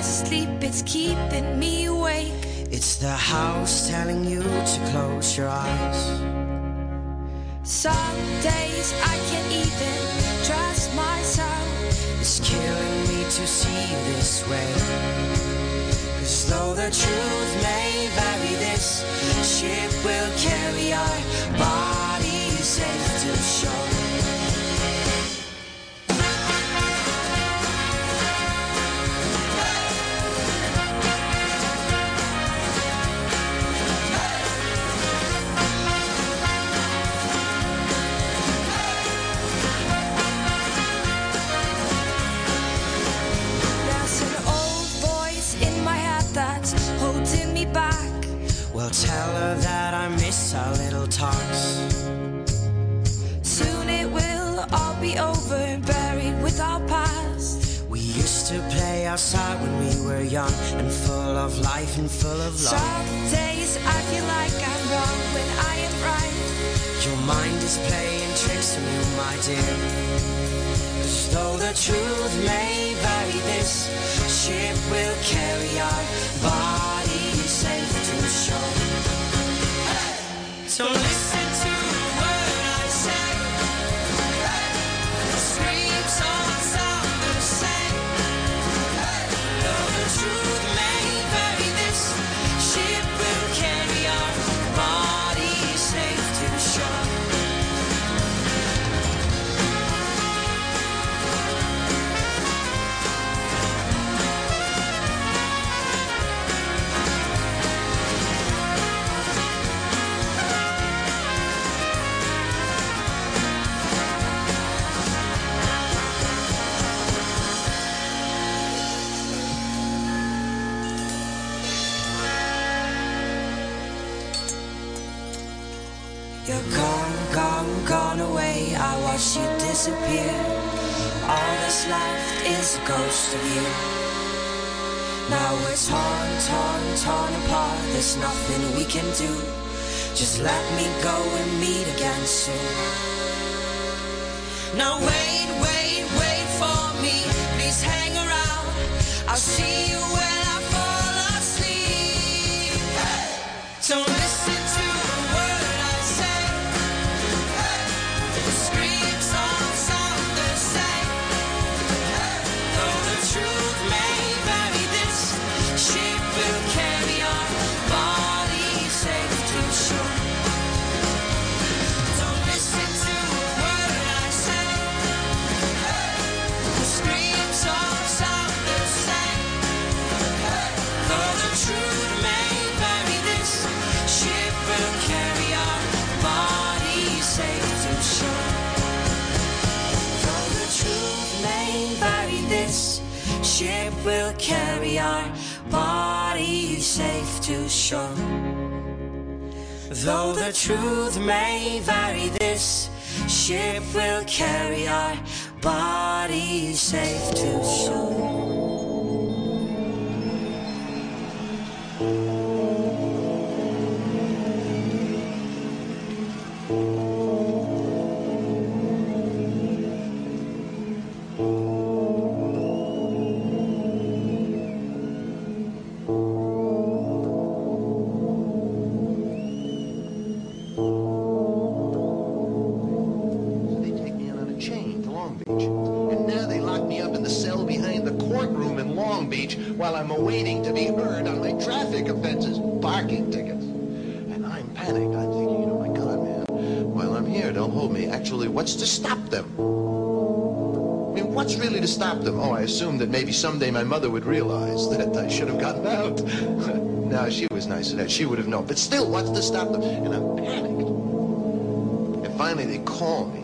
eyes asleep, it's keeping me awake. It's the house telling you to close your eyes. Some days I can't even trust myself. It's killing me to see you this way. Cause though the truth may vary, this ship will carry our bodies safe to shore. Well, tell her that I miss our little talks. Soon it will all be over, buried with our past. We used to play outside when we were young and full of life and full of love. Some days I feel like I'm wrong when I am right. Your mind is playing tricks on you, my dear. 'Cause though the truth may vary, this ship will carry our bodies safe to shore. So listen to disappear. All that's left is a ghost of you. Now we're torn, torn, torn apart. There's nothing we can do. Just let me go and meet again soon. Now wait, wait, wait for me. Please hang around. I'll see you will carry our bodies safe to shore. Though the truth may vary, this ship will carry our bodies safe to shore. Stop them? Oh, I assumed that maybe someday my mother would realize that I should have gotten out. no, she was nice to that. She would have known. But still, what's to stop them? And I'm panicked. And finally, they call me,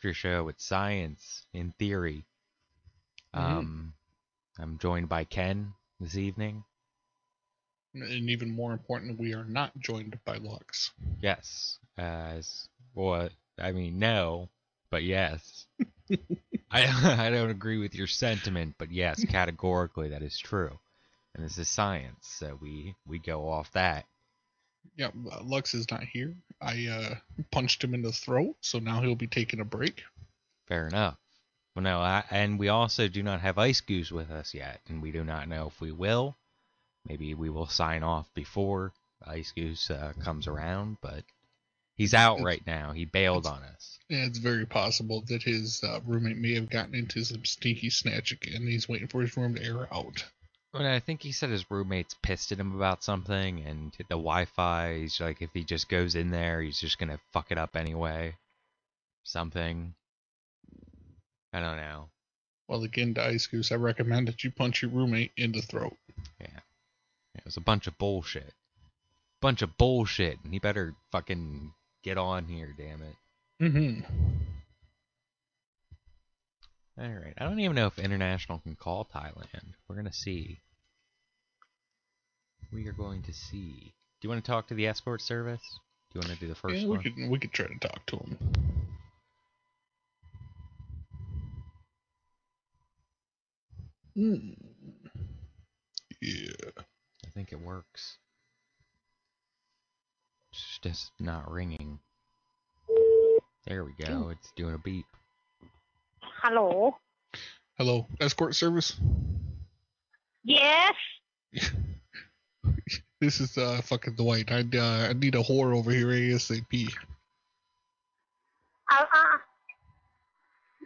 after show with science in theory. Um, I'm joined by Ken this evening. And even more important, we are not joined by Lux. Yes, as well. I mean, no, but yes. I I don't agree with your sentiment, but yes, categorically that is true. And this is science, so we we go off that. Yeah, uh, Lux is not here. I uh, punched him in the throat, so now he'll be taking a break. Fair enough. Well, no, I, and we also do not have Ice Goose with us yet, and we do not know if we will. Maybe we will sign off before Ice Goose uh, comes around, but he's out It's- right now. He bailed on us. Yeah, it's very possible that his uh, roommate may have gotten into some stinky snatch again. He's waiting for his room to air out. But I think he said his roommates pissed at him about something, and the Wi-Fi. He's like, if he just goes in there, he's just gonna fuck it up anyway. Something. I don't know. Well, again, to Ice Goose, I recommend that you punch your roommate in the throat. Yeah. It was a bunch of bullshit. Bunch of bullshit, and he better fucking get on here, damn it. Mm-hmm. Alright, I don't even know if International can call Thailand. We're gonna see. We are going to see. Do you want to talk to the escort service? Do you want to do the first Yeah, we one? could we could try to talk to him. Hmm. Yeah. I think it works. It's just not ringing. There we go. It's doing a beep. Hello. Hello, escort service. Yes. this is uh fucking Dwight. I uh, I need a whore over here ASAP. Uh, uh,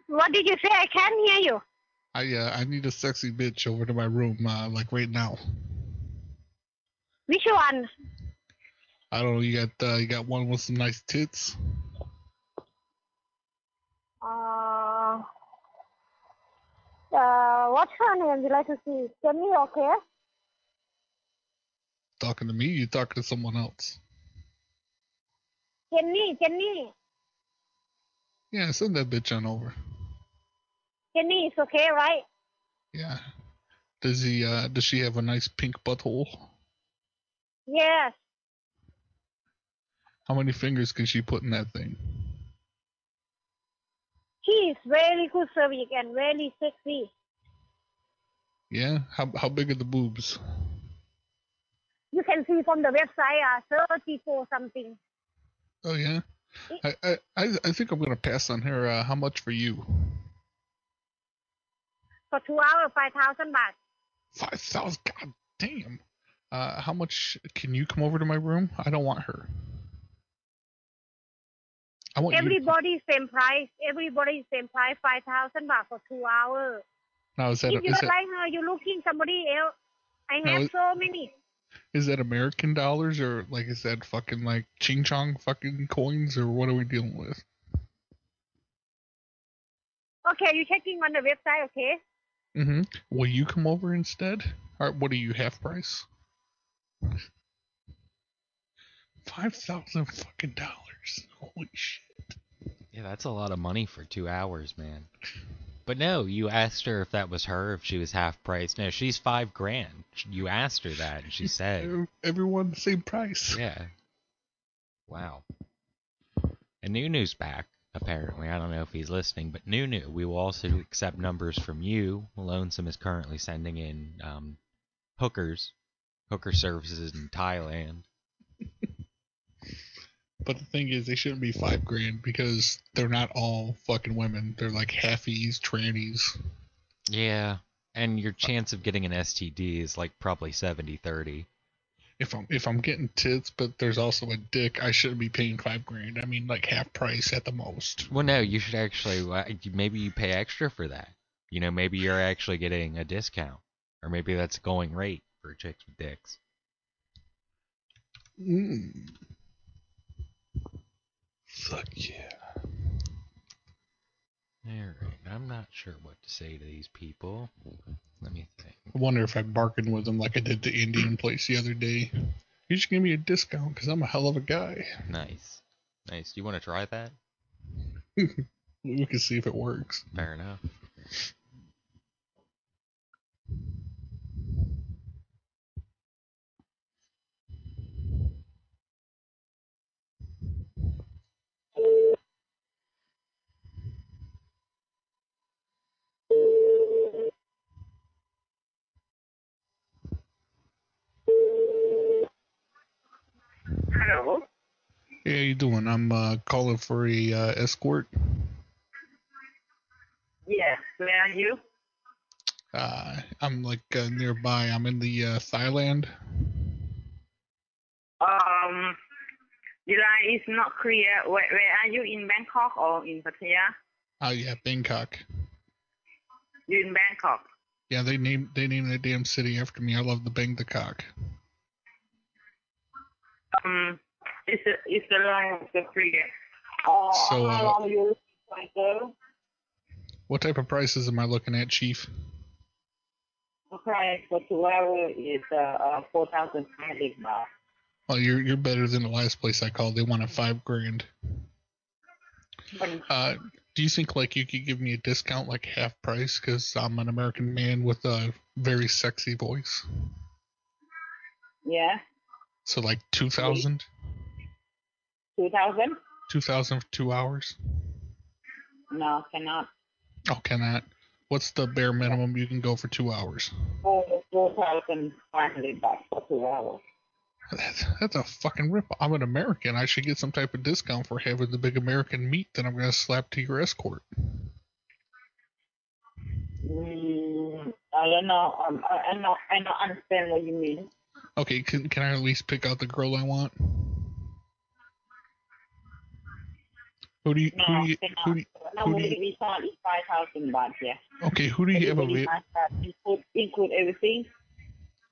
what did you say? I can't hear you. I uh I need a sexy bitch over to my room uh like right now. Which one? I don't know. You got uh, you got one with some nice tits. Uh uh, what's her name you like to see Jenny okay Talking to me? You talking to someone else? Jenny Jenny Yeah, send that bitch on over. Jenny is okay right Yeah. Does he uh does she have a nice pink butthole? yes How many fingers can she put in that thing? He is very good service and very sexy Yeah. How how big are the boobs? you can see from the website uh 34 something Oh yeah. I I I I think I'm gonna pass on her. Uh, how much for you? for two hours 5,000 baht Five thousand. God damn. Uh, how much can you come over to my room? I don't want her. I want everybody same price everybody same price 5,000 baht for two hours Now is that if you don't that like her you looking somebody else I have so many is that American dollars or like is that fucking like ching chong fucking coins or what are we dealing with? Okay, you checking on the website, okay? Mm-hmm. Will you come over instead? Or what are you half price? Five thousand fucking dollars. Holy shit. Yeah, that's a lot of money for two hours, man. But no, you asked her if that was her, if she was half price. No, she's five grand. You asked her that, and she said, Everyone the same price. yeah. Wow. And Nunu's back, apparently. I don't know if he's listening, but Nunu, we will also accept numbers from you. Lonesome is currently sending in um, hookers, hooker services in Thailand. But the thing is, they shouldn't be five grand because they're not all fucking women. They're like halfies, trannies. Yeah, and your chance of getting an STD is like probably 70-30. If I'm if I'm getting tits, but there's also a dick, I shouldn't be paying five grand. I mean, like half price at the most. Well, no, you should actually uh, maybe you pay extra for that. You know, maybe you're actually getting a discount, or maybe that's going rate for chicks with dicks. Mm. Fuck yeah. All right, I'm not sure what to say to these people. Let me think. I wonder if I bargained with them like I did the Indian place the other day. You should give me a discount because I'm a hell of a guy. Nice, nice. Do you want to try that? We can see if it works. Fair enough. Hello. Hey, how you doing? I'm uh, calling for a uh, escort. Yes, where are you? Uh, I'm like uh, nearby. I'm in the uh, Thailand. Um, the line is not clear. Where, where are you in Bangkok or in Pattaya? Oh yeah, Bangkok. You in Bangkok? Yeah, they named they named that damn city after me. I love the bang the cock. Um, is the is the line so clear? Uh, So, uh, long you looking for, sir? What type of prices am I looking at, Chief? The price for two hours is uh, uh four thousand five hundred baht. Well, you're you're better than the last place I called. They wanted five grand. Uh, do you think like you could give me a discount, like half price, because I'm an American man with a very sexy voice? yeah, So like two thousand, two thousand? two thousand for two hours. No, cannot. Oh, cannot. What's the bare minimum you can go for two hours? Four four thousand five hundred baht for two hours. That's, that's a fucking rip. I'm an American. I should get some type of discount for having the big American meat that I'm gonna slap to your escort. Mm, I don't know. Um, I, I don't. I don't understand what you mean. Okay, can can I at least pick out the girl I want? Who do you who do you, who do you, No, who do you we is five thousand baht. Yeah. okay who do you have available? Include include everything.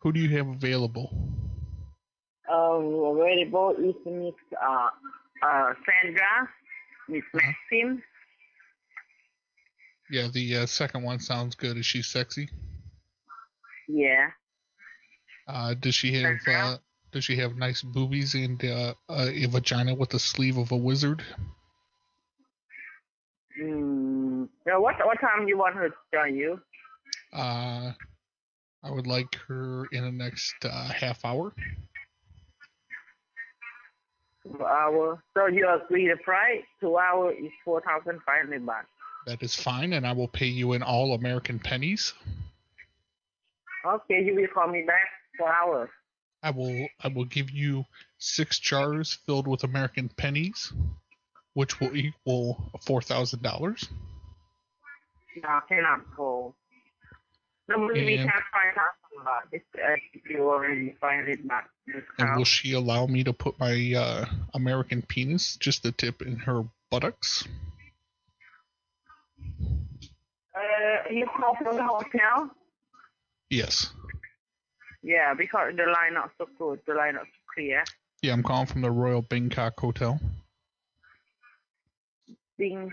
Who do you have available? Uh, available is Miss uh uh Sandra, Miss Uh-huh. Maxim. Yeah, the uh, second one sounds good. Is she sexy? Yeah. Uh, does she have uh, does she have nice boobies and uh, uh, a vagina with the sleeve of a wizard? Mm, now what what time do you want her to join you? Uh, I would like her in the next uh, half hour. Two hour. So you agree the price? Two hour is four thousand five hundred baht. That is fine, and I will pay you in all American pennies. Okay, you will call me back for hours. I will I will give you six jars filled with American pennies, which will equal four thousand dollars. No, I cannot go. Normally we And- have five thousand baht. It's uh, you already hundred baht And will she allow me to put my uh, American penis, just the tip, in her buttocks? Uh, you call from the hotel? Yes. Yeah, because the line not so good. The line not so clear. Yeah, I'm calling from the Royal Bangkok Hotel. Being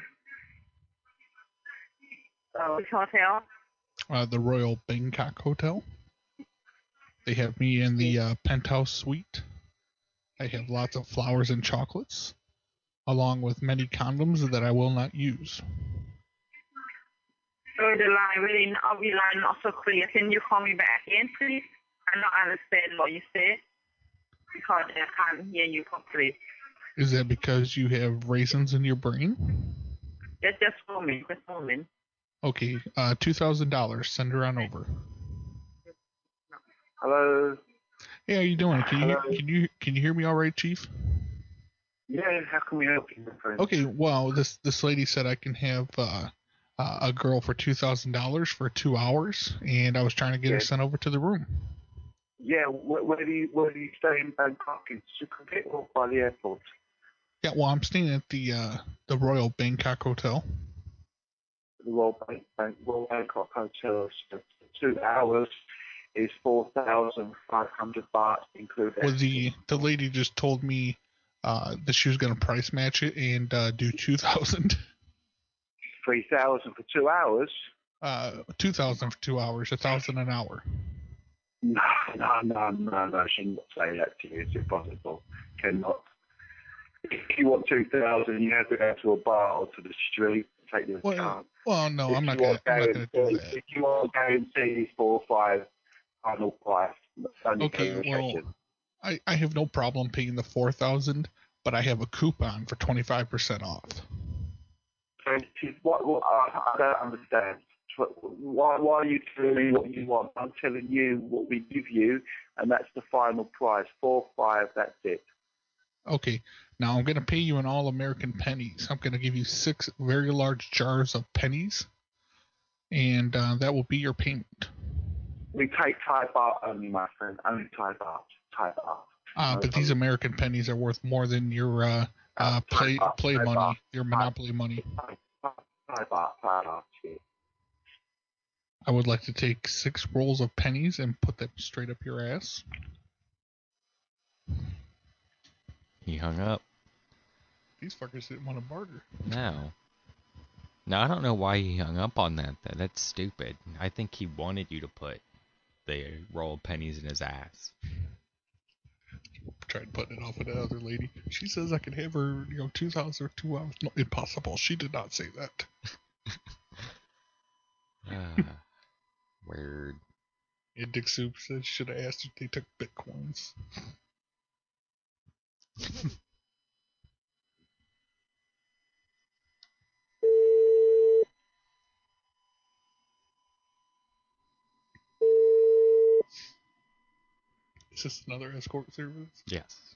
uh, which hotel? Uh, the Royal Bangkok Hotel. They have me in the uh, penthouse suite. I have lots of flowers and chocolates, along with many condoms that I will not use. So the line really not, the line not so clear. Can you call me back again, please? I don't understand what you say because I can't hear you properly. Is that because you have raisins in your brain? Just just for me. just for me. Okay, uh, two thousand dollars. Send her on over. Hello. Hey, how you doing? Can you Hello. can you can you hear me all right, Chief? Yeah, how can we help you, my? Okay, well, this this lady said I can have uh, uh, a girl for two thousand dollars for two hours, and I was trying to get her sent over to the room. Yeah, where, where do you where do you stay in Bangkok? In Sukhumvit or by the airport? Yeah, well, I'm staying at the uh, the Royal Bangkok Hotel. The Royal, Bank, Bank, Royal Bangkok Hotel. So two hours is four thousand five hundred baht, include Well, the the lady just told me uh, that she was gonna price match it and uh, do two thousand. three thousand for two hours. Uh, two thousand for two hours, a thousand an hour. No, no, no, no, no. She cannot say that to you. It's impossible. Cannot. If you want two thousand, you have to go to a bar or to the street. Take the Well, chance. well, no, If I'm not gonna, want I'm not gonna do that. If you want guarantee four or five final price, Okay, well, I, I have no problem paying the four thousand, but I have a coupon for twenty five percent off. So this is what, what I, I don't understand. Why, why are you telling me what you want? I'm telling you what we give you, and that's the final price. Four, five, that's it. Okay, now I'm gonna pay you in all American pennies. I'm gonna give you six very large jars of pennies, and uh, that will be your payment. We take Thai baht only, my friend. Only Thai baht. Thai baht. Uh, but these. American pennies are worth more than your uh, uh, play play money, your monopoly money. Thai baht. Thai baht. yeah. I would like to take six rolls of pennies and put them straight up your ass. He hung up. These fuckers didn't want to barter. No. No, I don't know why he hung up on that. Though. That's stupid. I think he wanted you to put the roll of pennies in his ass. Tried putting it off with that other lady. She says I can have her, you know, two thousand or two hours. No, impossible. She did not say that. Ah, weird. And Dick Soup said should have asked if they took bitcoins. Is this another escort service? Yes.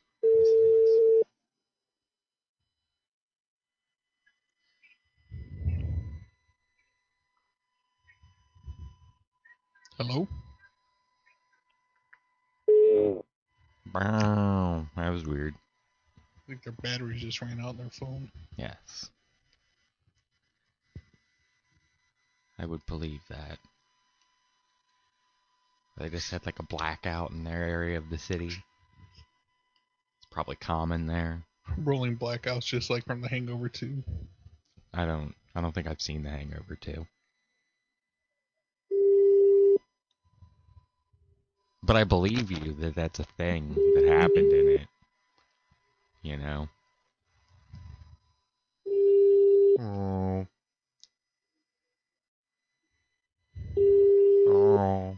Hello? Wow, that was weird. I think their batteries just ran out on their phone. Yes. I would believe that. They just had like a blackout in their area of the city. It's probably common there. Rolling blackouts just like from the Hangover 2. I don't I don't think I've seen The Hangover 2. But I believe you that that's a thing that happened in it. You know. Oh. Oh.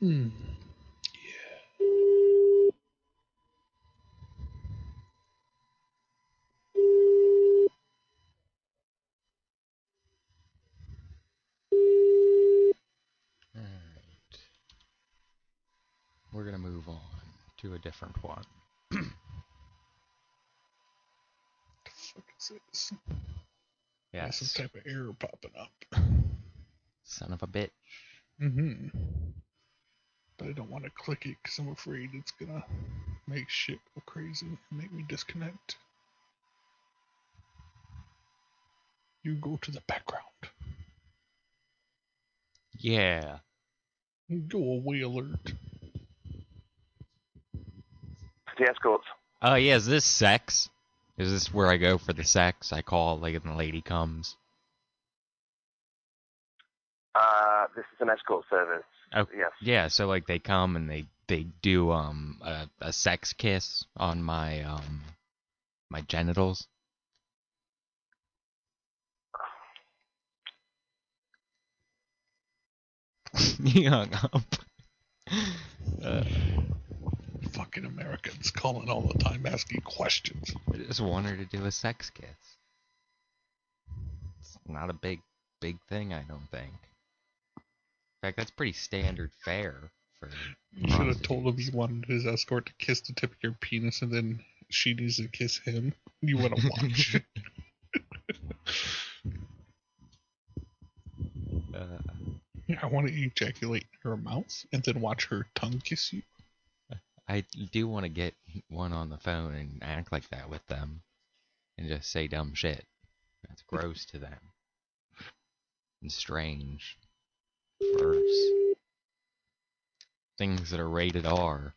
Hmm. Alright. We're gonna move on to a different one. The fuck is this? Yeah, Yes. some type of error popping up. Son of a bitch. Mm-hmm. But I don't want to click it because I'm afraid it's gonna make shit go crazy and make me disconnect. You go to the background. Yeah. Go away alert. The escorts. Oh yeah, is this sex? Is this where I go for the sex? I call like and the lady comes. Uh, this is an escort service. Oh Yes. yeah, so like they come and they they do um a, a sex kiss on my um my genitals. he hung up. Uh, Fucking Americans calling all the time asking questions. I just want her to do a sex kiss. It's not a big, big thing, I don't think. In fact, that's pretty standard fare for. You should have told him you wanted his escort to kiss the tip of your penis and then she needs to kiss him. You would have watched. Uh, I want to ejaculate in her mouth and then watch her tongue kiss you. I do want to get one on the phone and act like that with them, and just say dumb shit. That's gross to them. And strange. First. Things that are rated R.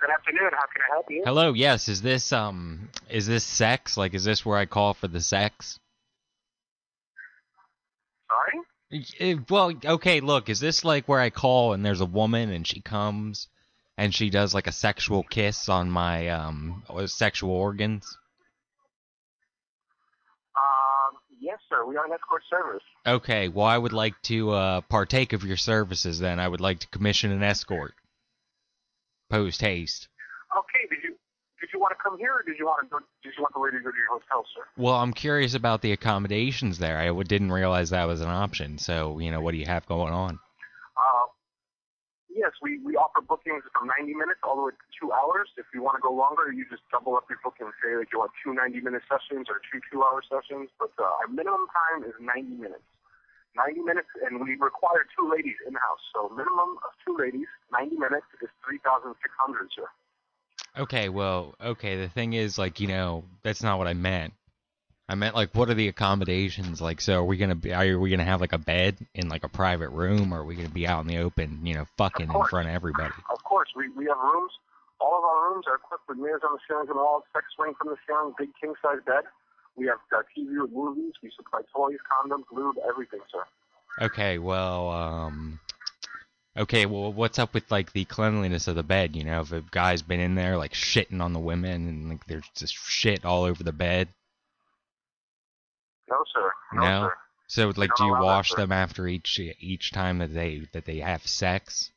Good afternoon. How can I help you? Hello, yes, is this um is this sex? Like is this where I call for the sex? Sorry? Eh, Well, okay, look, is this like where I call and there's a woman and she comes and she does like a sexual kiss on my um sexual organs? Um, yes, sir. We are an escort service. Okay, well I would like to uh partake of your services then. I would like to commission an escort. Post haste. Okay. Did you did you want to come here, or did you want to go? Did you want the lady to go to your hotel, sir? Well, I'm curious about the accommodations there. I didn't realize that was an option. So, you know, what do you have going on? Yes, we we offer bookings from 90 minutes all the way to two hours. If you want to go longer, you just double up your booking. Say like you want two 90 minute sessions or two two hour sessions. But uh, our minimum time is 90 minutes. 90 minutes, and we require two ladies in the house. So minimum of two ladies, 90 minutes is 3,600, sir. Okay, well, okay, the thing is, like, you know, that's not what I meant. I meant, like, what are the accommodations? Like, so are we gonna be, are we gonna have, like, a bed in, like, a private room, or are we gonna be out in the open, you know, fucking in front of everybody? Of course, we, we have rooms. All of our rooms are equipped with mirrors on the ceilings and all, sex swing from the ceiling, big king size bed. We have uh, TV with movies. We supply toys, condoms, lube, everything, sir. Okay, well, um, okay, well, what's up with, like, the cleanliness of the bed, you know, if a guy's been in there, like, shitting on the women, and, like, there's just shit all over the bed? No, sir. No, No? sir. So, like, don't you wash them after each each time that they that they have sex?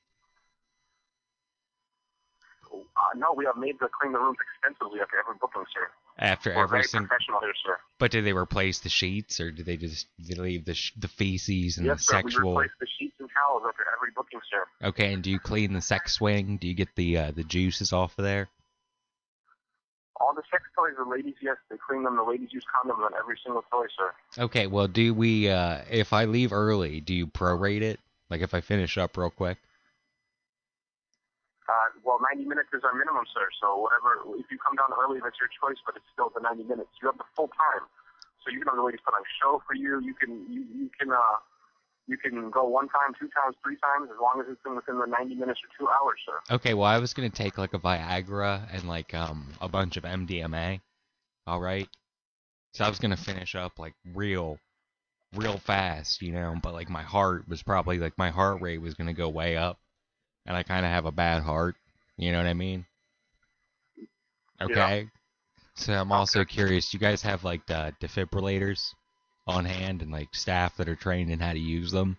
Uh, no, we have made to clean the rooms extensively after every booking, sir. After We're every single, professional here, sir. but do they replace the sheets, or do they just do they leave the sh- the feces and yes, the sir. sexual? We replace the sheets and towels after every booking, sir. Okay, and do you clean the sex swing? Do you get the uh, the juices off of there? All the sex toys, the ladies, yes, they clean them. The ladies use condoms on every single toy, sir. Okay, well, do we? Uh, if I leave early, do you prorate it? Like if I finish up real quick? Uh, well, 90 minutes is our minimum, sir. So whatever, if you come down early, that's your choice, but it's still the 90 minutes. You have the full time, so you can have the ladies put on a show for you. You can you, you can uh you can go one time, two times, three times, as long as it's in within the 90 minutes or two hours, sir. Okay, well, I was gonna take like a Viagra and like um a bunch of MDMA. All right. So I was gonna finish up like real, real fast, you know. But like my heart was probably like my heart rate was gonna go way up, and I kind of have a bad heart. You know what I mean? Okay. So I'm also curious. You guys have like the defibrillators on hand and like staff that are trained in how to use them?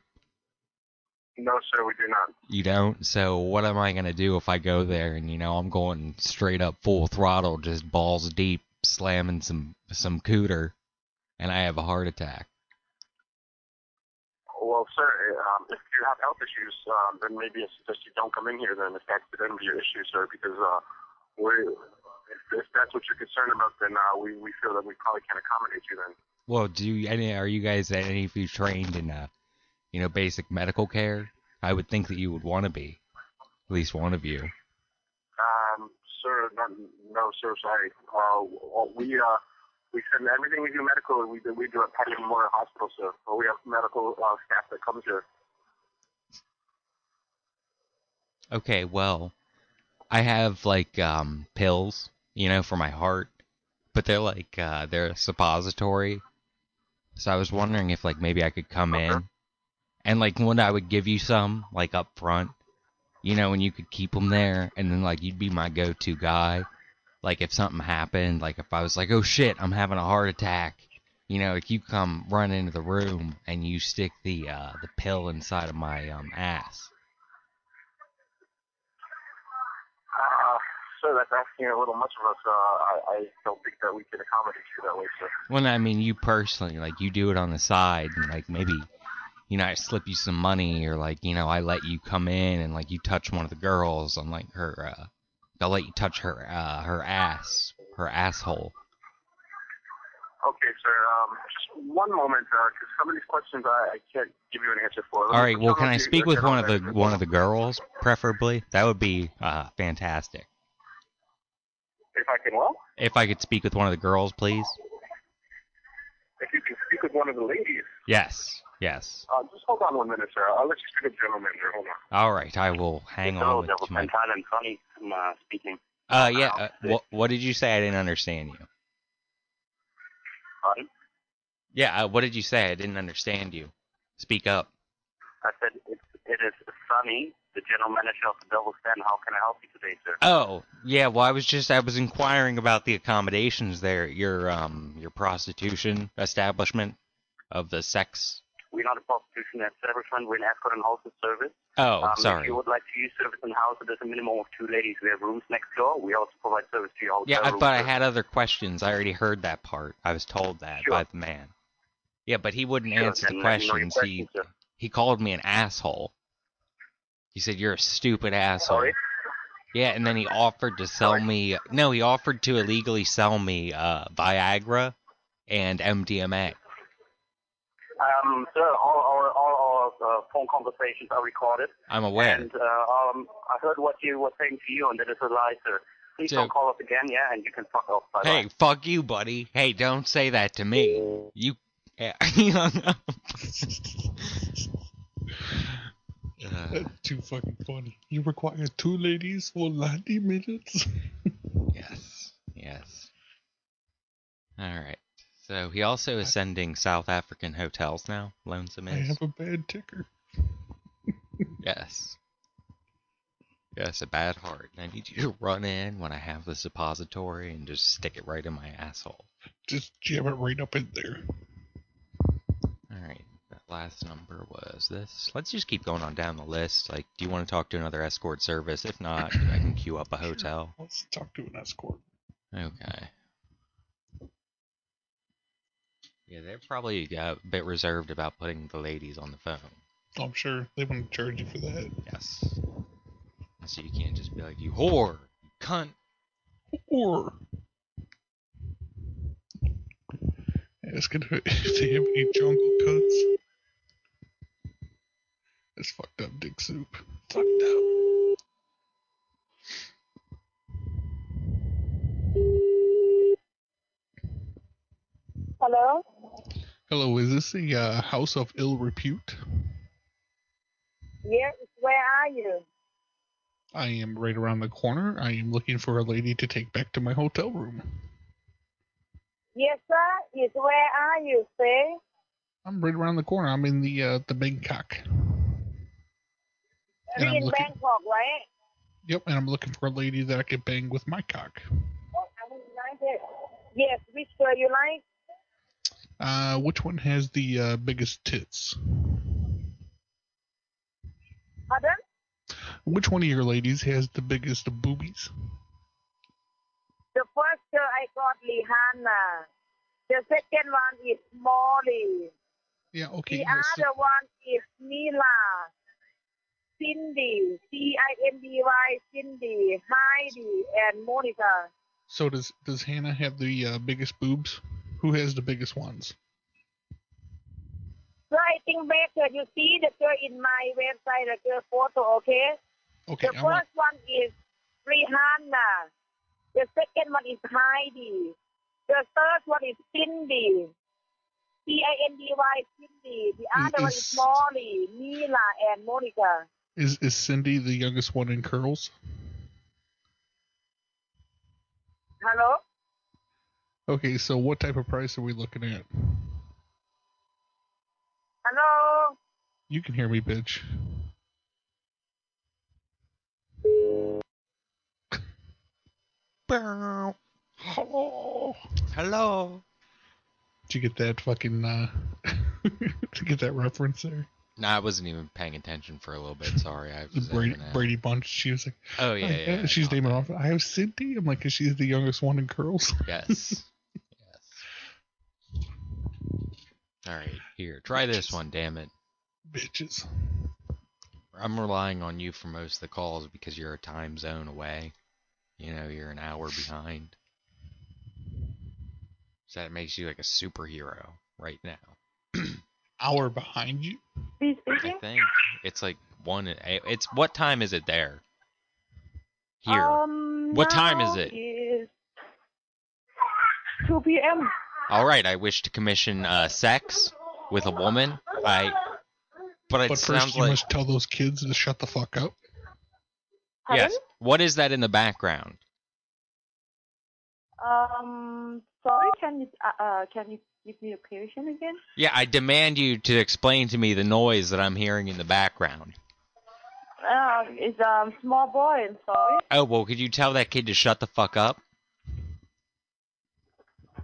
No, sir, we do not. You don't. So what am I gonna do if I go there and you know I'm going straight up full throttle, just balls deep, slamming some some cooter, and I have a heart attack? Well, sir, um, if you have health issues, um, then maybe I suggest you don't come in here then if that's the end of your issue, sir, because uh, we, if, if that's what you're concerned about, then uh, we, we feel that we probably can't accommodate you then. Well, do you, any are you guys any of you trained in uh, you know, basic medical care? I would think that you would want to be, at least one of you. Um, sir, not, no, sir, sorry. Uh, we, uh, we send everything we do medical, we do, we do at Patty Memorial Hospital, sir. Well, we have medical uh, staff that comes here. Okay, well, I have like um pills, you know, for my heart, but they're like uh they're a suppository. So I was wondering if like maybe I could come in and like when I would give you some like up front, you know, and you could keep them there and then like you'd be my go-to guy. Like if something happened, like if I was like, "Oh shit, I'm having a heart attack." you know, if you come run into the room and you stick the uh, the pill inside of my um ass. Uh, sir, that's asking a little much of us. Uh, I, I don't think that we can accommodate you that way, sir. Well, I mean you personally, like you do it on the side, and like maybe, you know, I slip you some money, or like you know, I let you come in and like you touch one of the girls on like her, uh, I'll let you touch her, uh, her ass, her asshole. Okay, sir. Um, just one moment, because some of these questions I, I can't give you an answer for. Let All right, well, can I speak with one of the one of the girls, preferably? That would be uh fantastic. If I can, well, If I could speak with one of the girls, please. if you can speak with one of the ladies, Yes, yes. uh, just hold on one minute, sir. I'll let you speak with the gentleman there. Hold on. All right, I will hang Hello, on with Devil my. Pentan and Sonny I'm, uh, speaking. Uh, yeah. Uh, what what did you say? I didn't understand you. Pardon? Yeah. Uh, what did you say? I didn't understand you. Speak up. I said it's, it is Sonny, the general manager of the Devil's Den. How can I help you today, sir? Oh, yeah. Well, I was just I was inquiring about the accommodations there. Your um your prostitution establishment of the sex. We're not a prostitution establishment. We're an escort and hosted service. Oh, um, If sorry. you would like to use service in the house, there's a minimum of two ladies. We have rooms next door. We also provide service to your hotel Yeah, I- but I had other questions. I already heard that part. I was told that Sure. by the man. Yeah, but he wouldn't Sure, answer the then let me know your questions. He sir. he called me an asshole. He said you're a stupid asshole. Sorry? Yeah, and then he offered to sell me. No, he offered to illegally sell me uh, Viagra and MDMA. Um, sir, all our all our uh, phone conversations are recorded. I'm aware. And uh, um, I heard what you were saying to you, and that is a lie, sir. Please So- don't call us again, yeah, and you can fuck off. Bye Hey, fuck you, buddy. Hey, don't say that to me. You. Yeah, he hung up. Uh, That's too fucking funny. You require two ladies for 90 minutes? yes, yes. All right. So he also is sending South African hotels now. Lonesome is. I have a bad ticker. Yes. Yes, a bad heart. I need you to run in when I have the suppository and just stick it right in my asshole. Just jam it right up in there. Alright, that last number was this. Let's just keep going on down the list. Like, do you want to talk to another escort service? If not, I can queue up a hotel. Let's talk to an escort. Okay. Yeah, they're probably uh, a bit reserved about putting the ladies on the phone. I'm sure they want to charge you for that. Yes. So you can't just be like, you whore, you cunt. Or ask it if they have any jungle cuts. That's fucked up dick soup. Fucked up. Hello? Hello, is this a uh, house of ill repute? Yes, where are you? I am right around the corner. I am looking for a lady to take back to my hotel room. Yes, sir. Is where are you, sir? I'm right around the corner. I'm in the uh, the Bangkok. And I'm in looking- Bangkok, right? Yep, and I'm looking for a lady that I can bang with my cock. Oh, Yes, which girl you like? Uh, which one has the uh, biggest tits? Pardon? Which one of your ladies has the biggest boobies? The first girl I got Lihanna. The second one is Molly. Yeah, okay. The yeah, so- other one is Mila. Cindy. C-I-N-D-Y. Cindy. Heidi. And Monica. So does does Hannah have the uh, biggest boobs? Who has the biggest ones? So I think better you see the girl in my website, the girl photo, okay? Okay, the I want first one is Rihanna. The second one is Heidi. The third one is Cindy. C-I-N-D-Y, Cindy. The Is- other one is is- Molly, Mila, and Monica. Is is Cindy the youngest one in curls? Hello? Okay, so what type of price are we looking at? Hello? You can hear me, bitch. Hello. Hello. Did you get that fucking uh to get that reference there? Nah, I wasn't even paying attention for a little bit. Sorry, I was Brady. Brady Bunch. She was like, Oh yeah, "Oh, yeah. She's naming off. I have Cindy. I'm like, 'cause she's the youngest one in curls. Yes. yes. All right, here. Try this one. Damn it. Bitches. I'm relying on you for most of the calls because you're a time zone away. You know, you're an hour behind. So that makes you like a superhero right now. Hour behind you. I think it's like one. It's what time is it there? Here. Um, What time is now it? Is 2 p.m. All right, I wish to commission uh, sex with a woman. I. But it But sounds first, you like must tell those kids to shut the fuck up. yes. What is that in the background? Um, sorry, can you uh, uh can you give me a question again? Yeah, I demand you to explain to me the noise that I'm hearing in the background. Uh, it's um small boy. I'm sorry. Oh well, could you tell that kid to shut the fuck up?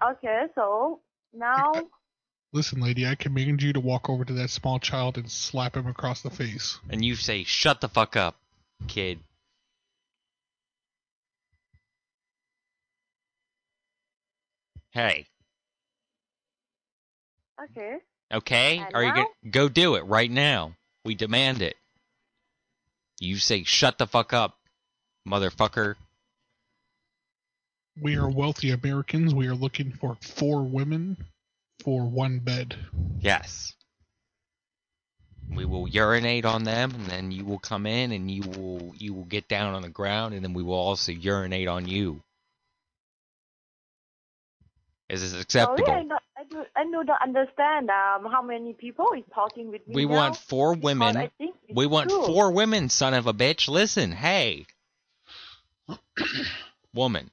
Okay, so now Listen, lady, I command you to walk over to that small child and slap him across the face. And you say, "Shut the fuck up, kid." Hey, okay. okay? And Are you gonna go do it right now? We demand it. You say, "Shut the fuck up, motherfucker." We are wealthy Americans. We are looking for four women for one bed. Yes. We will urinate on them, and then you will come in, and you will you will get down on the ground, and then we will also urinate on you. Is this acceptable? Sorry, I don't, I do, I do not understand um how many people is talking with me We now. want four women. I think it's We want true. four women, son of a bitch. Listen, hey. Woman.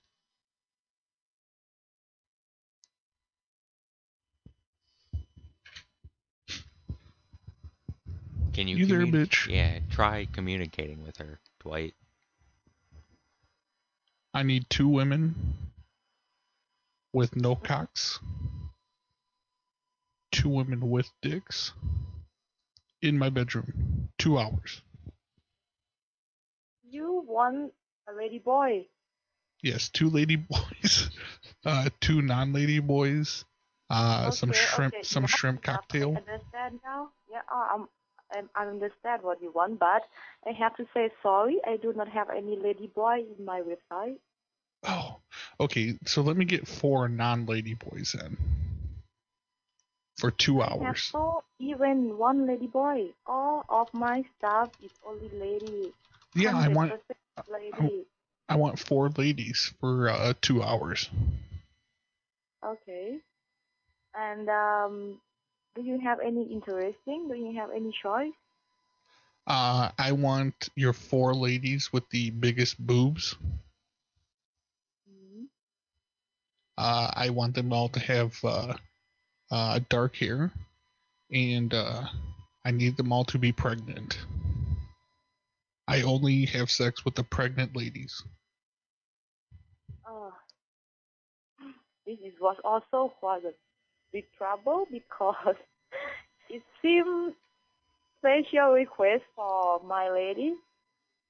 Can you You there, bitch? Yeah, try communicating with her, Dwight. I need two women with no cocks, two women with dicks in my bedroom. Two hours. You want a lady boy. Yes, two lady boys, uh, two non-lady boys, uh, some shrimp, okay, some shrimp cocktail. I understand now. Yeah, uh, I'm, I'm, I understand what you want, but I have to say sorry. I do not have any lady boy in my website. Oh, okay. So let me get four non-lady boys then for two I hours. no even one lady boy. All of my stuff is only lady. Yeah, I want lady. I want four ladies for uh, two hours. Okay. And um, do you have any interesting? Do you have any choice? Uh, I want your four ladies with the biggest boobs. Mhm. Uh, I want them all to have uh, dark hair, and uh, I need them all to be pregnant. I only have sex with the pregnant ladies. Oh, this is was also was a big trouble because it seemed special request for my lady.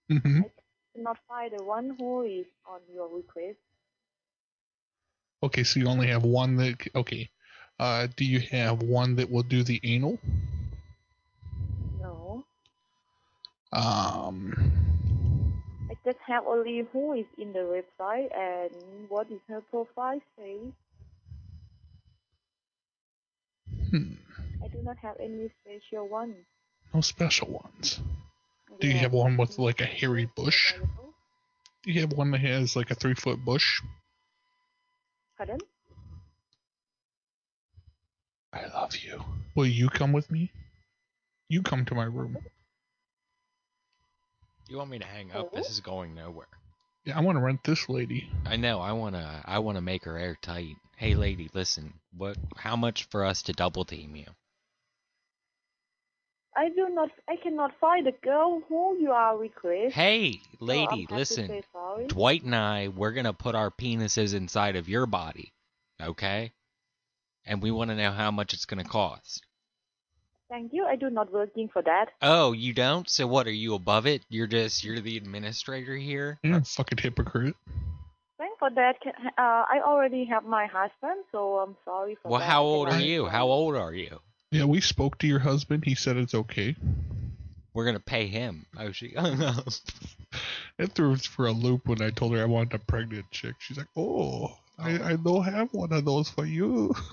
hmm Cannot find the one who is on your request. Okay, so you only have one that. Okay, uh, do you have one that will do the anal? No, Um, I just have only who is in the website and what is her profile say. hmm, I do not have any special one. no special ones. Do you have one with like a hairy bush? Do you have one that has like a three foot bush? Pardon? I love you. Will you come with me? You come to my room. You want me to hang up? This is going nowhere. Yeah, I want to rent this lady. I know. I wanna. I wanna make her airtight. Hey, lady, listen. What? How much for us to double team you? I do not. I cannot find a girl who you are request. Hey, lady, have to listen. Dwight and I, we're gonna put our penises inside of your body. Okay? And we want to know how much it's going to cost. Thank you. I do not working for that. Oh, you don't? So what? Are you above it? You're just you're the administrator here. Yeah, fucking hypocrite. Thank for that. Uh, I already have my husband, so I'm sorry for Well, that. how old are you? How old are you? Yeah, we spoke to your husband. He said it's okay. We're gonna pay him. Oh, she hung up. It threw us for a loop when I told her I wanted a pregnant chick. She's like, "Oh, I, I don't have one of those for you."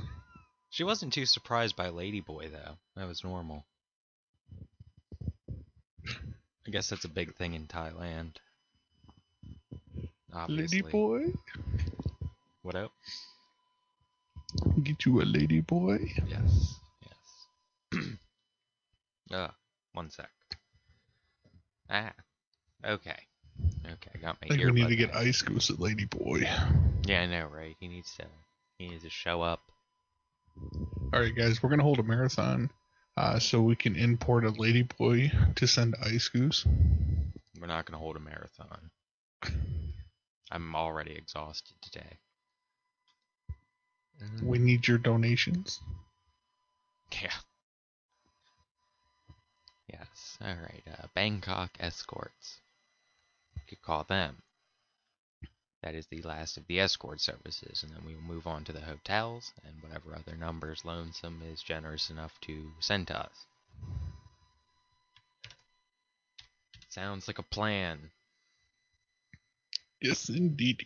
She wasn't too surprised by Ladyboy though. That was normal. I guess that's a big thing in Thailand. Obviously. Lady What up? get you a ladyboy? Yes. Yes. uh, one sec. Ah. Okay. Okay, got my I think we need to get back. Ice Goose a Ladyboy. Yeah, I know, right? He needs to. He needs to show up. All right, guys, we're gonna hold a marathon, uh, so we can import a lady boy to send Ice Goose. We're not gonna hold a marathon. I'm already exhausted today. We need your donations. Yeah. Yes. All right. Uh, Bangkok escorts. You could call them. That is the last of the escort services, and then we will move on to the hotels and whatever other numbers Lonesome is generous enough to send to us. Sounds like a plan. Yes, indeed.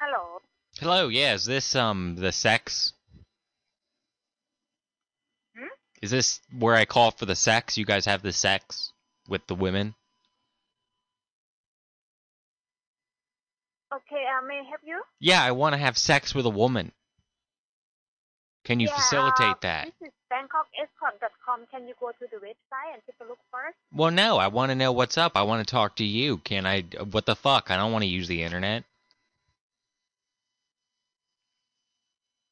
Hello. Hello. Yeah. Is this um the sex? Hmm? Is this where I call for the sex? You guys have the sex with the women? Okay, uh, may I help you? Yeah, I want to have sex with a woman. Can you Yeah, facilitate uh, that? This is BangkokEscort.com. Can you go to the website and take a look first? Well, no, I want to know what's up. I want to talk to you. Can I? What the fuck? I don't want to use the internet.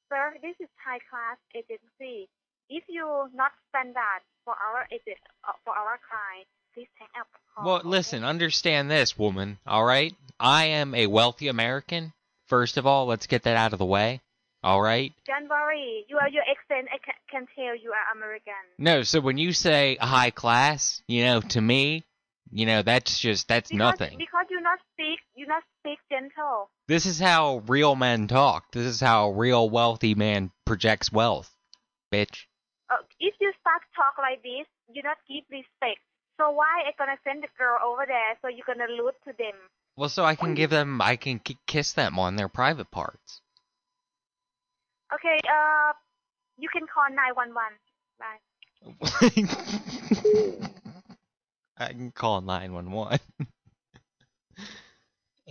Sir, this is high class agency. If you not standard for our agent, uh, for our client, please hang up. Well, okay? listen, understand this, woman. All right, I am a wealthy American. First of all, let's get that out of the way. All right. Don't worry. You are your accent. I can, can tell you are American. No, so when you say high class, you know, to me, you know, that's just that's Because, nothing. Because you not speak, you not speak gentle. This is how real men talk. This is how a real wealthy man projects wealth, bitch. Uh, if you start talk like this, you not give respect. So why I gonna send the girl over there so you gonna loot to them? Well, so I can give them, I can kiss them on their private parts. Okay, uh, you can call 911. Bye. I can call 911.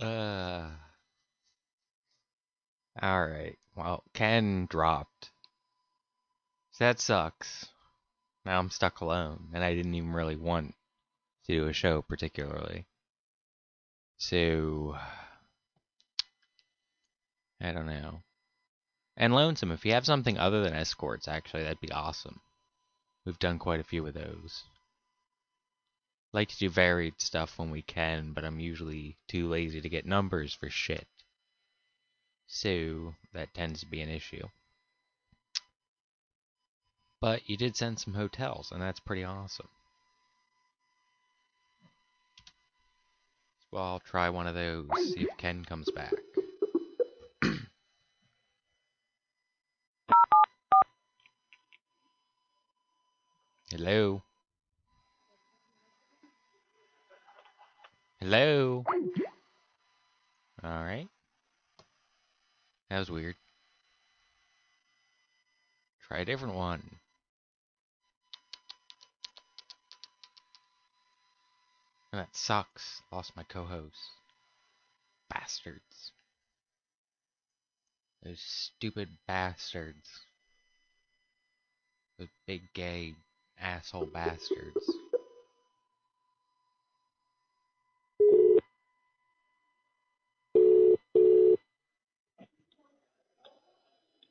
uh. Alright. Well, Ken dropped. So that sucks. Now I'm stuck alone, and I didn't even really want to do a show particularly. So. I don't know. And Lonesome, if you have something other than escorts, actually, that'd be awesome. We've done quite a few of those. Like to do varied stuff when we can, but I'm usually too lazy to get numbers for shit. So, that tends to be an issue. But you did send some hotels, and that's pretty awesome. Well, I'll try one of those, see if Ken comes back. Hello? Hello? Alright. That was weird. Try a different one. And that sucks. Lost my co-host. Bastards. Those stupid bastards. Those big gay asshole bastards.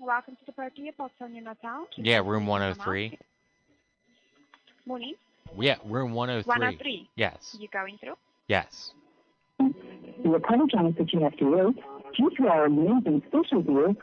Welcome to the party of Boston Natal. Yeah, room 103. Morning. Yeah, room 103. 103. Yes. You going through? Yes. We apologize that you have to wait. Due to our amazing special deal,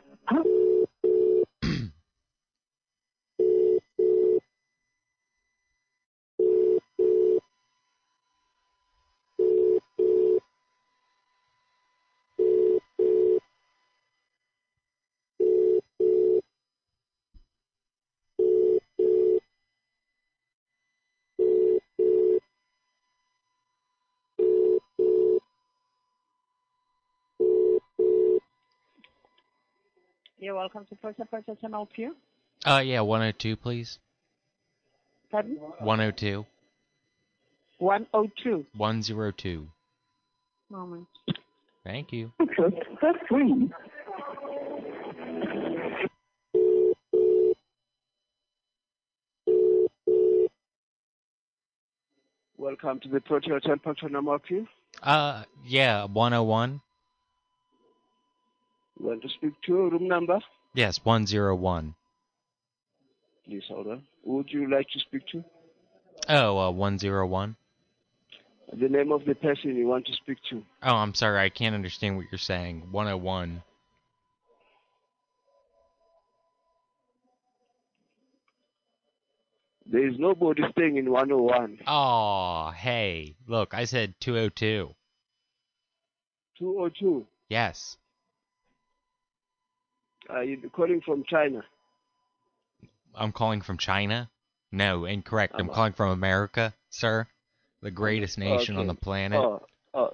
You're welcome to First Purchase and help you. Uh, yeah, 102, please. Pardon? 102. 102. 102. Moment. Thank you. exit for free. Welcome to the Protea Hotel Function number you. Uh, yeah, 101. Want to speak to room number? Yes, 101. Please hold on. Who would you like to speak to? Oh, uh, 101. The name of the person you want to speak to. Oh, I'm sorry, I can't understand what you're saying. 101. There is nobody staying in 101. Oh, hey. Look, I said 202. 202. Yes. Are you calling from China? I'm calling from China? No, incorrect. I'm Uh-huh. calling from America, sir. The uh, greatest nation on the planet. Oh, oh,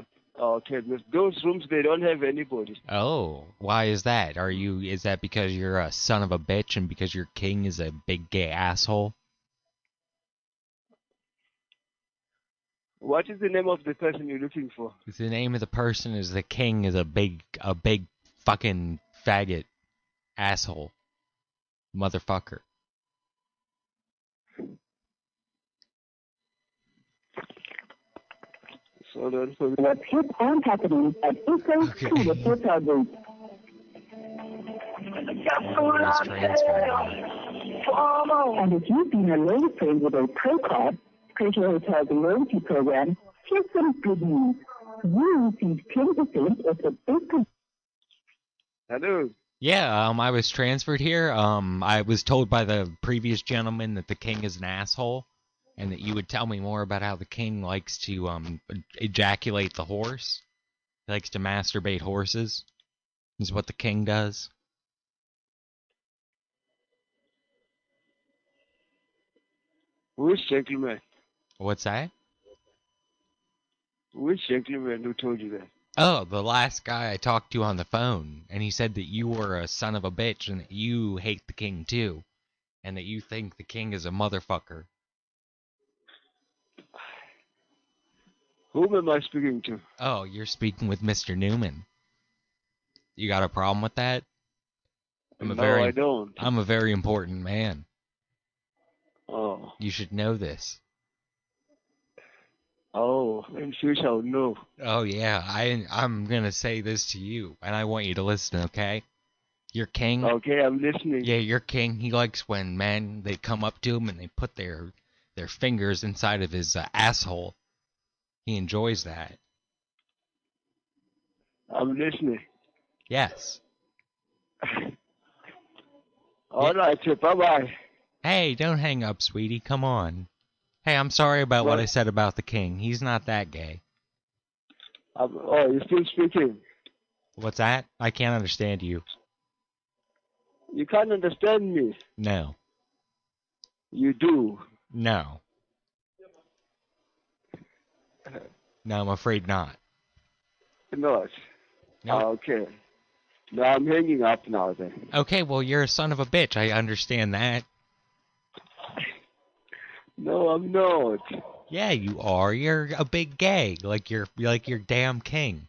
okay. Those- Those rooms, they don't have anybody. Oh, why is that? Are you is that because you're a son of a bitch and because your king is a big gay asshole? What is the name of the person you're looking for? The name of the person is the king is a big a big fucking faggot asshole. Motherfucker. So then, so Let's hit happening at Eco to the hotel group. And if you've been a loyal friend with a Prokard, Protea Hotel's loyalty program, here's some good news. You receive 10% of the big Hello. Yeah, um I was transferred here. Um I was told by the previous gentleman that the king is an asshole and that you would tell me more about how the king likes to um ejaculate the horse. He likes to masturbate horses. Is what the king does. Which gentleman? What's that? Which gentleman who told you that? Oh, the last guy I talked to on the phone, and he said that you were a son of a bitch and that you hate the king too, and that you think the king is a motherfucker. Whom am I speaking to? Oh, you're speaking with Mr. Newman. You got a problem with that? I'm a No, very I don't. I'm a very important man. Oh, You should know this. Oh, in future I'll know. Oh yeah, I I'm gonna say this to you, and I want you to listen, okay? Your king. Okay, I'm listening. Yeah, your king. He likes when men they come up to him and they put their their fingers inside of his uh, asshole. He enjoys that. I'm listening. Yes. All right, bye bye. Hey, don't hang up, sweetie. Come on. Hey, I'm sorry about what I said about the king. He's not that gay. I'm, oh, you're still speaking. What's that? I can't understand you. You can't understand me. No. You do. No. No, I'm afraid not. Not. No. Ah, okay. No, I'm hanging up now then. Okay, well, you're a son of a bitch. I understand that. No, I'm not. Yeah, you are. You're a big gay, like you're like you're damn king.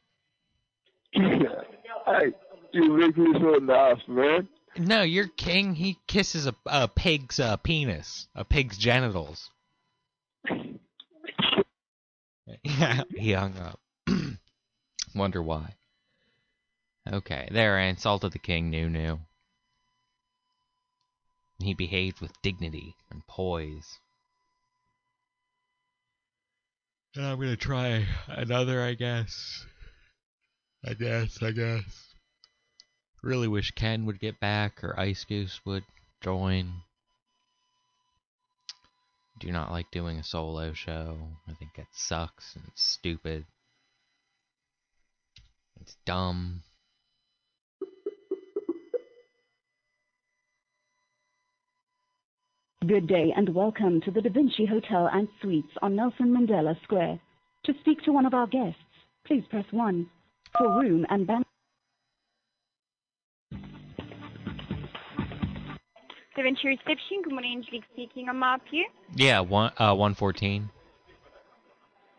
I, you make me so laugh, man. No, you're king. He kisses a, a pig's uh, penis, a pig's genitals. yeah, he hung up. Wonder why. Okay, there. I insulted the king. New, new. He behaved with dignity and poise. And I'm gonna try another, I guess. I guess, I guess. Really wish Ken would get back or Ice Goose would join. Do not like doing a solo show. I think it sucks and it's stupid. It's dumb. Good day and welcome to the Da Vinci Hotel and Suites on Nelson Mandela Square. To speak to one of our guests, please press 1. For room and bank. Da Vinci Reception, good morning, Angelique speaking. I'm up here. Yeah, one uh one fourteen.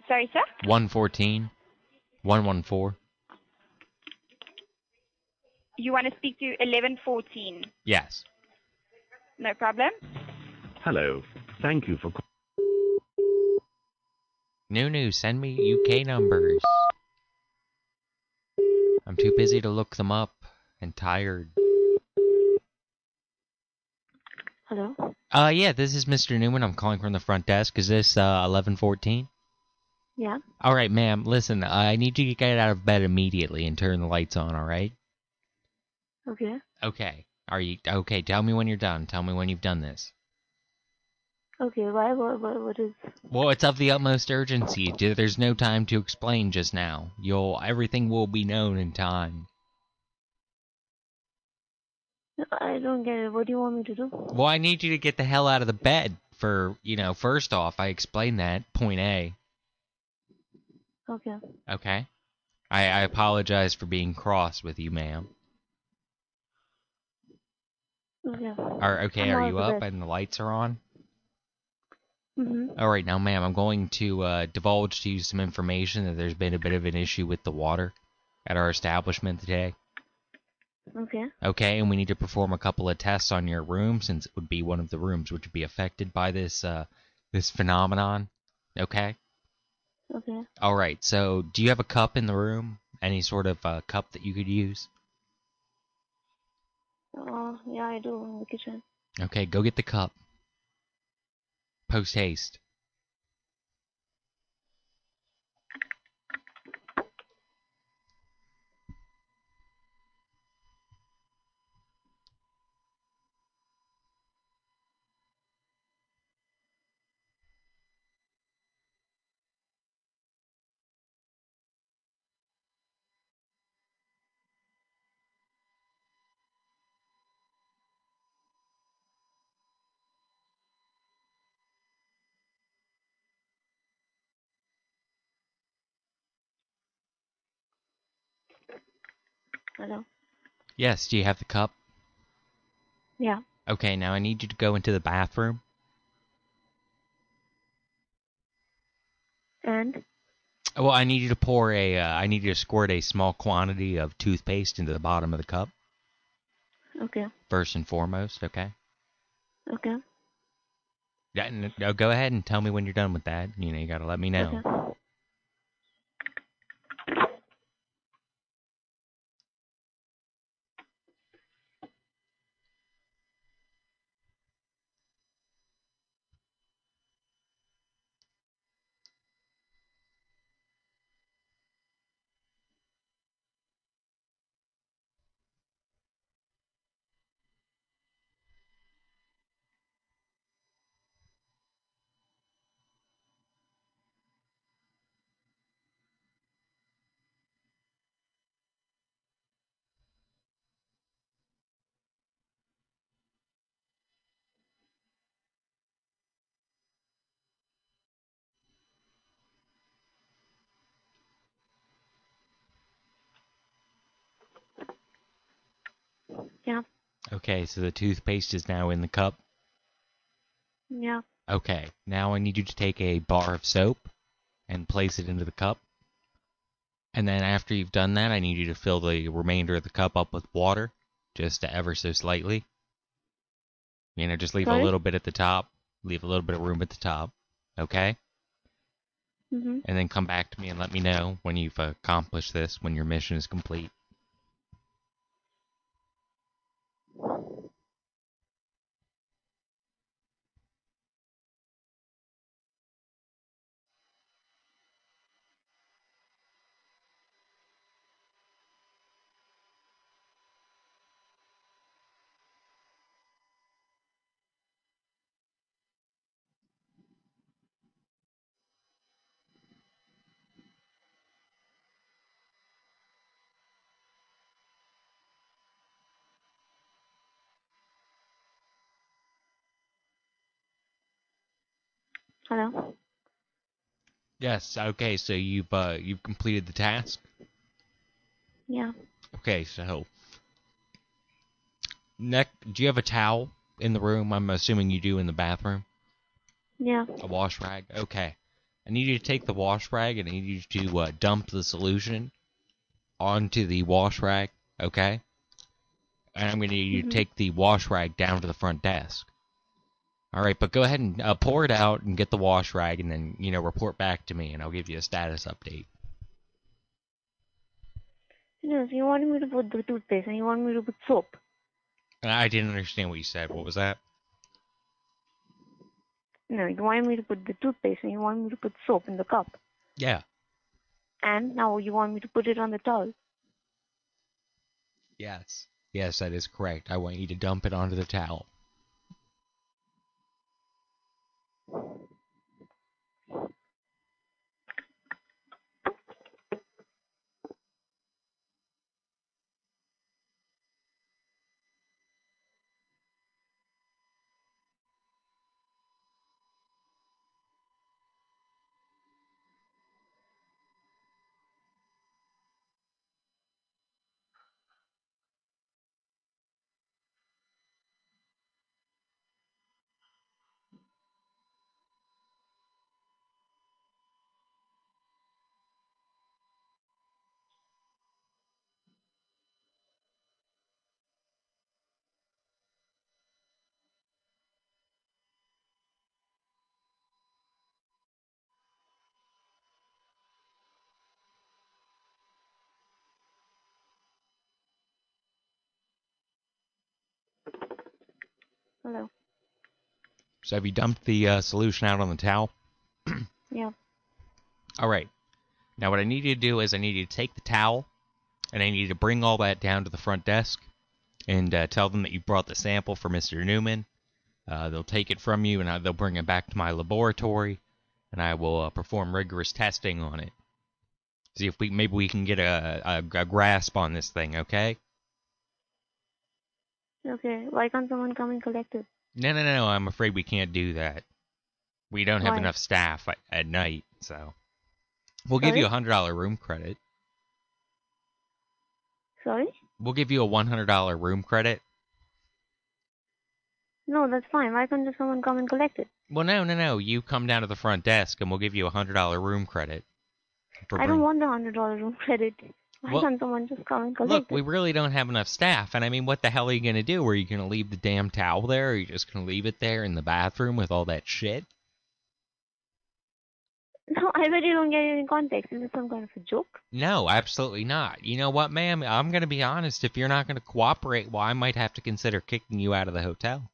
Sorry, sir? One fourteen. One one four. You want to speak to 1114. Yes. No problem. Hello. Thank you for. Nunu, send me UK numbers. I'm too busy to look them up and tired. Hello? Uh yeah, this is Mr. Newman. I'm calling from the front desk. Is this uh 1114? Yeah? All right, ma'am. Listen, I need you to get out of bed immediately and turn the lights on, all right? Okay. Okay. Are you okay? Tell me when you're done. Tell me when you've done this. Okay, why? What, what, what is. Well, it's of the utmost urgency. There's no time to explain just now. You'll everything will be known in time. I don't get it. What do you want me to do? Well, I need you to get the hell out of the bed for, you know, first off, I explained that, point A. Okay. Okay. I, I apologize for being cross with you, ma'am. Okay. Are okay, I'm are you up bed. and the lights are on? Mm-hmm. All right, now, ma'am, I'm going to uh, divulge to you some information that there's been a bit of an issue with the water at our establishment today. Okay. Okay, and we need to perform a couple of tests on your room since it would be one of the rooms which would be affected by this uh, this phenomenon. Okay. Okay. All right. So, do you have a cup in the room? Any sort of uh, cup that you could use? Uh, yeah, I do in the kitchen. Okay, go get the cup. Post haste. Hello? Yes, do you have the cup? Yeah. Okay, now I need you to go into the bathroom. And? Well, I need you to pour a. Uh, I need you to squirt a small quantity of toothpaste into the bottom of the cup Okay. first and foremost. Okay. Okay. Yeah, no, go ahead and tell me when you're done with that. You know, you gotta let me know. Okay. Yeah. Okay, so the toothpaste is now in the cup. Yeah. Okay, now I need you to take a bar of soap and place it into the cup. And then after you've done that, I need you to fill the remainder of the cup up with water, just ever so slightly. You know, just leave Sorry? a little bit at the top, leave a little bit of room at the top. Okay? Mm-hmm. And then come back to me and let me know when you've accomplished this, when your mission is complete. Hello. Yes. Okay. So you've uh, you've completed the task. Yeah. Okay. So neck. Do you have a towel in the room? I'm assuming you do in the bathroom. Yeah. A wash rag. Okay. I need you to take the wash rag and I need you to uh, dump the solution onto the wash rag. Okay. And I'm going to need you to Mhm. take the wash rag down to the front desk. All right, but go ahead and uh, pour it out and get the wash rag, and then you know report back to me, and I'll give you a status update. No, so you wanted me to put the toothpaste and you want me to put soap. I didn't understand what you said. What was that? No, you wanted me to put the toothpaste and you want me to put soap in the cup. Yeah. And now you want me to put it on the towel. Yes. Yes, that is correct. I want you to dump it onto the towel. Thank you. Hello. So have you dumped the uh, solution out on the towel? Yeah. All right. Now what I need you to do is I need you to take the towel, and I need you to bring all that down to the front desk, and uh, tell them that you brought the sample for Mr. Newman. Uh, they'll take it from you, and I, they'll bring it back to my laboratory, and I will uh, perform rigorous testing on it. See if we maybe we can get a, a, a grasp on this thing. Okay? Okay. Why can't someone come and collect it? No, no, no, no. I'm afraid we can't do that. We don't have Why? enough staff at, at night, so we'll give you a hundred dollar room credit. Sorry? We'll give you a one hundred dollar room credit. No, that's fine. Why can't just someone come and collect it? Well, no, no, no. You come down to the front desk, and we'll give you a hundred dollar room credit. I don't want the hundred dollar room credit. Why Well, can't someone just come and collect it? Look, it? we really don't have enough staff, and I mean, what the hell are you gonna do? Are you gonna leave the damn towel there? Or are you just gonna leave it there in the bathroom with all that shit? No, I really don't get any context. Is it some kind of a joke? No, absolutely not. You know what, ma'am? I'm gonna be honest. If you're not gonna cooperate, well, I might have to consider kicking you out of the hotel.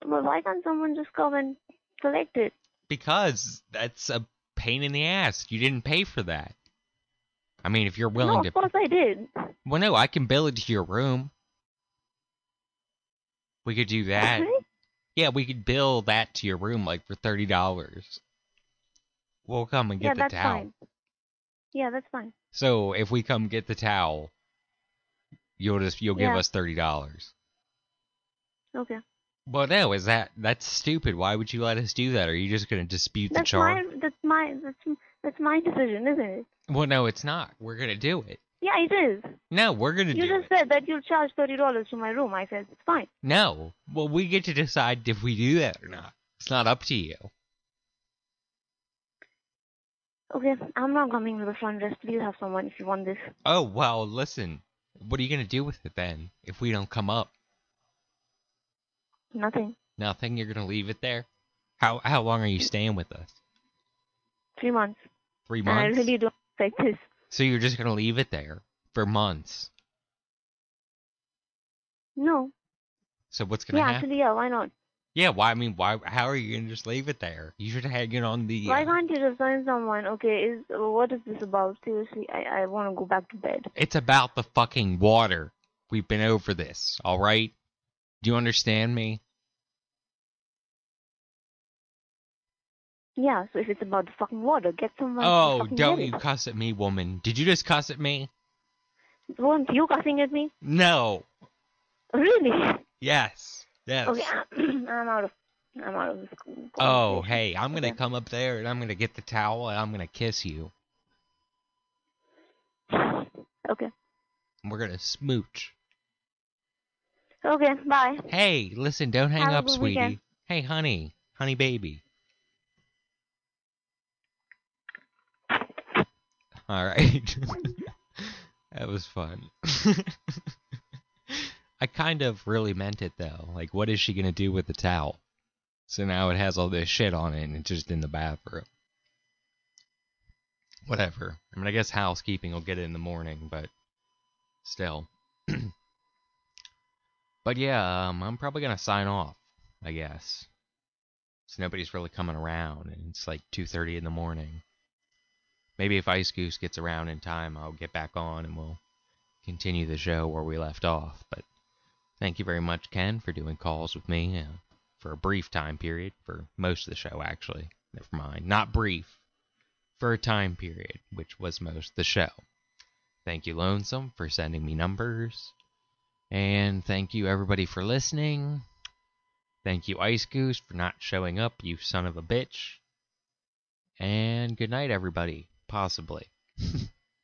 But why can't someone just come and collect it? Because that's a pain in the ass. You didn't pay for that. I mean, if you're willing no, to. of course I did. Well, no, I can bill it to your room. We could do that. Really? Yeah, we could bill that to your room like for thirty dollars. We'll come and get yeah, the that's towel. fine. Yeah, that's fine. So if we come get the towel, you'll just you'll give Yeah. us thirty dollars. Okay. Well, no, is that that's stupid? Why would you let us do that? Are you just gonna dispute the That's charge? my that's my that's that's my decision, isn't it? Well, no, it's not. We're gonna do it. Yeah, it is. No, we're gonna You do just said that you'll charge thirty dollars to my room. I said it's fine. No. Well, we get to decide if we do that or not. It's not up to you. Okay, I'm not coming to the front desk. Please have someone if you want this. Oh, well, listen. What are you going to do with it then if we don't come up? Nothing. Nothing? You're going to leave it there? How how long are you staying with us? Three months. Three And I months? really don't expect this. So you're just going to leave it there for months. No. So what's to Yeah, happen? actually, yeah. Why not? Yeah, why I mean, why how are you going to just leave it there? You should hang it on the Why uh, can't you just find someone? Okay, is what is this about? Seriously, I I want to go back to bed. It's about the fucking water. We've been over this, all right? Do you understand me? Yeah. So if it's about the fucking water, get someone. to Oh, don't you cuss at me, woman. Did you just cuss at me? Weren't you cussing at me? No. Really? Yes. Yes. Okay, I'm out of I'm out of school. Oh, hey, I'm gonna come up there and I'm gonna get the towel and I'm gonna kiss you. Okay. We're gonna smooch. Okay, bye. Hey, listen, don't hang Have up, sweetie. weekend. Hey, honey, honey baby. All right. that was fun. I kind of really meant it though. Like, what is she gonna do with the towel? So now it has all this shit on it and it's just in the bathroom. Whatever. I mean, I guess housekeeping will get it in the morning, but still. but yeah, um, I'm probably gonna sign off. I guess. So nobody's really coming around, and it's like 2:30 in the morning. Maybe if Ice Goose gets around in time, I'll get back on and we'll continue the show where we left off. But thank you very much, Ken, for doing calls with me uh, for a brief time period, for most of the show, actually. Never mind. Not brief. For a time period, which was most of the show. Thank you, Lonesome, for sending me numbers. And thank you, everybody, for listening. Thank you, Ice Goose, for not showing up, you son of a bitch. And good night, everybody. Possibly.